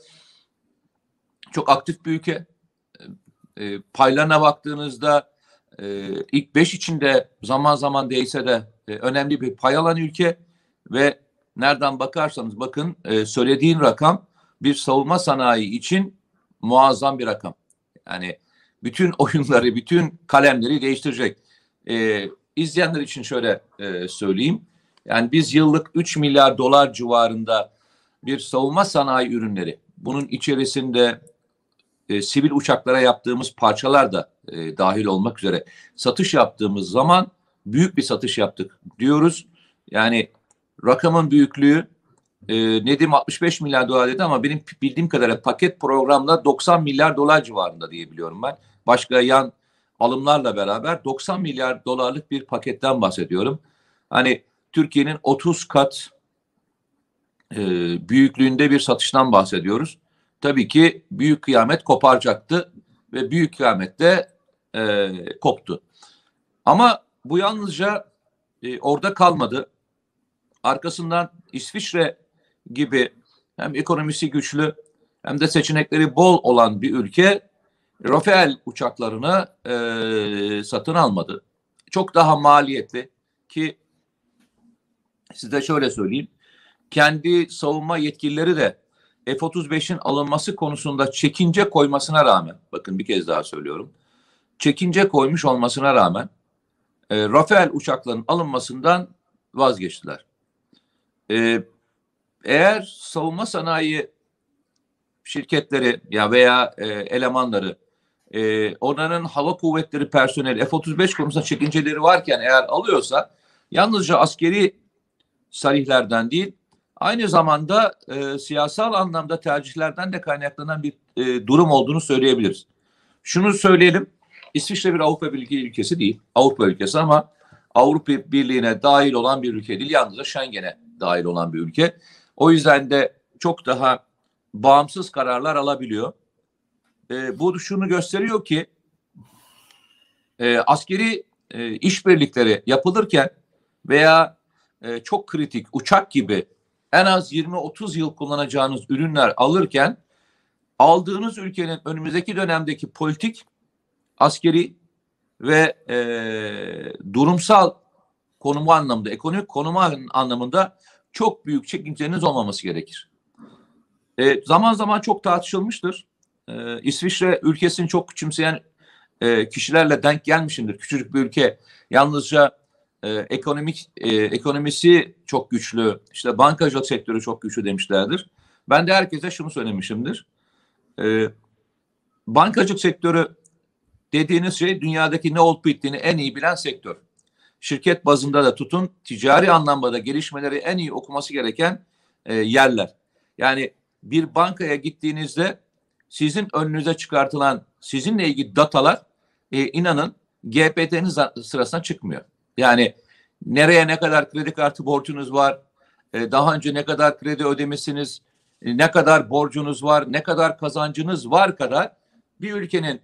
çok aktif bir ülke. E, paylarına baktığınızda e, ilk beş içinde zaman zaman değilse de e, önemli bir pay alan ülke ve nereden bakarsanız bakın e, söylediğin rakam bir savunma sanayi için muazzam bir rakam. Yani bütün oyunları, bütün kalemleri değiştirecek. E, izleyenler için şöyle e, söyleyeyim. Yani biz yıllık 3 milyar dolar civarında bir savunma sanayi ürünleri, bunun içerisinde e, sivil uçaklara yaptığımız parçalar da e, dahil olmak üzere satış yaptığımız zaman büyük bir satış yaptık diyoruz. Yani rakamın büyüklüğü e, Nedim 65 milyar dolar dedi ama benim bildiğim kadarıyla paket programda 90 milyar dolar civarında diye biliyorum ben. başka yan alımlarla beraber 90 milyar dolarlık bir paketten bahsediyorum. Hani Türkiye'nin 30 kat e, büyüklüğünde bir satıştan bahsediyoruz. Tabii ki büyük kıyamet koparacaktı ve büyük kıyamette e, koptu. Ama bu yalnızca e, orada kalmadı. Arkasından İsviçre gibi hem ekonomisi güçlü hem de seçenekleri bol olan bir ülke Rafael uçaklarını e, satın almadı. Çok daha maliyetli ki size şöyle söyleyeyim. Kendi savunma yetkilileri de F-35'in alınması konusunda çekince koymasına rağmen, bakın bir kez daha söylüyorum, çekince koymuş olmasına rağmen e, Rafael uçaklarının alınmasından vazgeçtiler. E, eğer savunma sanayi şirketleri ya veya e, elemanları e, onların hava kuvvetleri personeli F-35 konusunda çekinceleri varken eğer alıyorsa yalnızca askeri sarihlerden değil aynı zamanda e, siyasal anlamda tercihlerden de kaynaklanan bir e, durum olduğunu söyleyebiliriz. Şunu söyleyelim İsviçre bir Avrupa Birliği ülkesi değil. Avrupa ülkesi ama Avrupa Birliği'ne dahil olan bir ülke değil. Yalnızca Schengen'e dahil olan bir ülke. O yüzden de çok daha bağımsız kararlar alabiliyor. E, bu şunu gösteriyor ki e, askeri e, işbirlikleri yapılırken veya e, çok kritik uçak gibi en az 20-30 yıl kullanacağınız ürünler alırken aldığınız ülkenin önümüzdeki dönemdeki politik, askeri ve e, durumsal konumu anlamında, ekonomik konumu anlamında çok büyük çekinceniz olmaması gerekir. E, zaman zaman çok tartışılmıştır. E, İsviçre ülkesini çok küçümseyen e, kişilerle denk gelmişimdir. Küçücük bir ülke yalnızca e, ekonomik e, ekonomisi çok güçlü, işte bankacılık sektörü çok güçlü demişlerdir. Ben de herkese şunu söylemişimdir. E, bankacılık sektörü dediğiniz şey dünyadaki ne olup bittiğini en iyi bilen sektör. Şirket bazında da tutun ticari anlamda da gelişmeleri en iyi okuması gereken yerler. Yani bir bankaya gittiğinizde sizin önünüze çıkartılan sizinle ilgili datalar e, inanın GPT'nin sırasına çıkmıyor. Yani nereye ne kadar kredi kartı borcunuz var, e, daha önce ne kadar kredi ödemişsiniz, e, ne kadar borcunuz var, ne kadar kazancınız var kadar bir ülkenin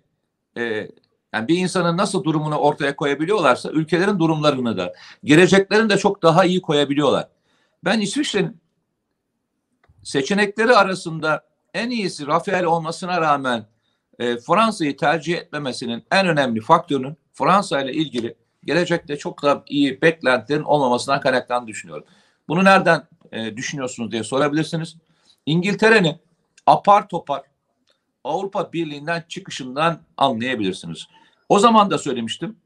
e, yani bir insanın nasıl durumunu ortaya koyabiliyorlarsa ülkelerin durumlarını da geleceklerini de çok daha iyi koyabiliyorlar. Ben İsviçre'nin seçenekleri arasında en iyisi Rafael olmasına rağmen e, Fransa'yı tercih etmemesinin en önemli faktörünün Fransa ile ilgili gelecekte çok da iyi beklentilerin olmamasından kaynaklandığını düşünüyorum. Bunu nereden e, düşünüyorsunuz diye sorabilirsiniz. İngiltere'nin apar topar Avrupa Birliği'nden çıkışından anlayabilirsiniz. O zaman da söylemiştim.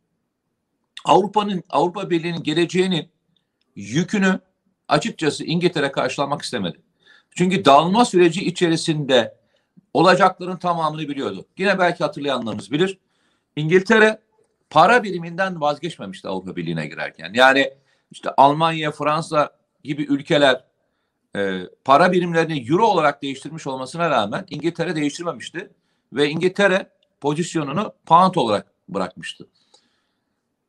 Avrupa'nın Avrupa Birliği'nin geleceğinin yükünü açıkçası İngiltere karşılamak istemedi. Çünkü dağılma süreci içerisinde olacakların tamamını biliyordu. Yine belki hatırlayanlarımız bilir. İngiltere para biriminden vazgeçmemişti Avrupa Birliği'ne girerken. Yani işte Almanya, Fransa gibi ülkeler e, para birimlerini euro olarak değiştirmiş olmasına rağmen İngiltere değiştirmemişti ve İngiltere pozisyonunu pound olarak bırakmıştı.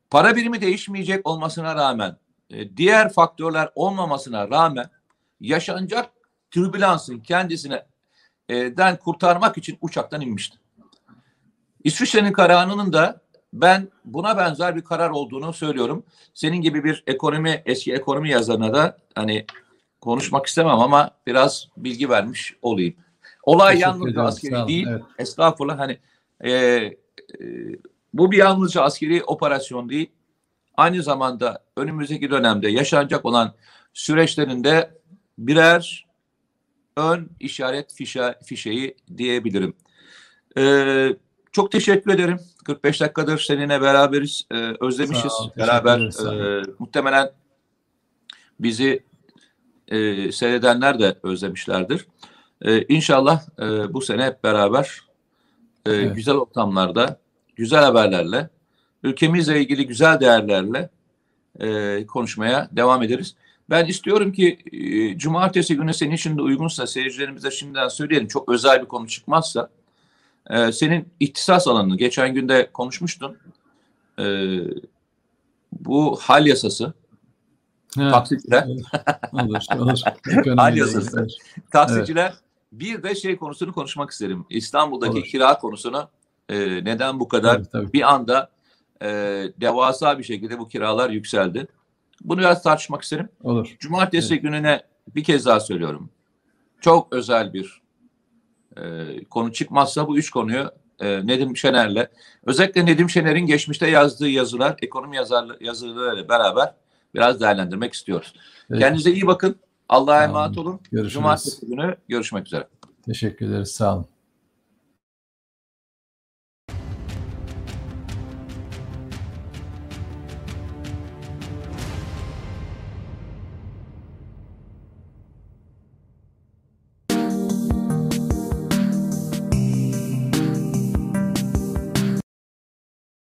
Para birimi değişmeyecek olmasına rağmen e, diğer faktörler olmamasına rağmen yaşanacak türbülansın kendisine e, den kurtarmak için uçaktan inmişti. İsviçre'nin kararının da ben buna benzer bir karar olduğunu söylüyorum. Senin gibi bir ekonomi eski ekonomi yazarına da hani konuşmak istemem ama biraz bilgi vermiş olayım. Olay yalnızca askeri değil. Evet. Estağfurullah hani e, e, bu bir yalnızca askeri operasyon değil. Aynı zamanda önümüzdeki dönemde yaşanacak olan süreçlerinde birer ön işaret fişe, fişeği diyebilirim. Ee, çok teşekkür ederim. 45 dakikadır seninle beraberiz. Ee, özlemişiz. Ol, Beraber e, muhtemelen bizi e, seyredenler de özlemişlerdir. E, inşallah e, bu sene hep beraber e, evet. güzel ortamlarda, güzel haberlerle, ülkemizle ilgili güzel değerlerle e, konuşmaya devam ederiz. Ben istiyorum ki e, cumartesi günü senin için de uygunsa seyircilerimize şimdiden söyleyelim. Çok özel bir konu çıkmazsa e, senin ihtisas alanını geçen günde konuşmuştun. E, bu hal yasası, Ha, taksiciler, olur, olur. Ekonomiyle Hal yasası. olur. taksiciler bir de şey konusunu konuşmak isterim. İstanbul'daki Olur. kira konusunu e, neden bu kadar Tabii, tabii. bir anda e, devasa bir şekilde bu kiralar yükseldi. Bunu biraz tartışmak isterim. Olur. Cumartesi gününe bir kez daha söylüyorum. Çok özel bir e, konu çıkmazsa bu üç konuyu e, Nedim Şener'le özellikle Nedim Şener'in geçmişte yazdığı yazılar, ekonomi yazarlı, yazılarıyla beraber biraz değerlendirmek istiyoruz. Peki. Kendinize iyi bakın. Allah'a emanet olun. olun. Görüşürüz. Cumartesi günü görüşmek üzere. Teşekkür ederiz. Sağ olun.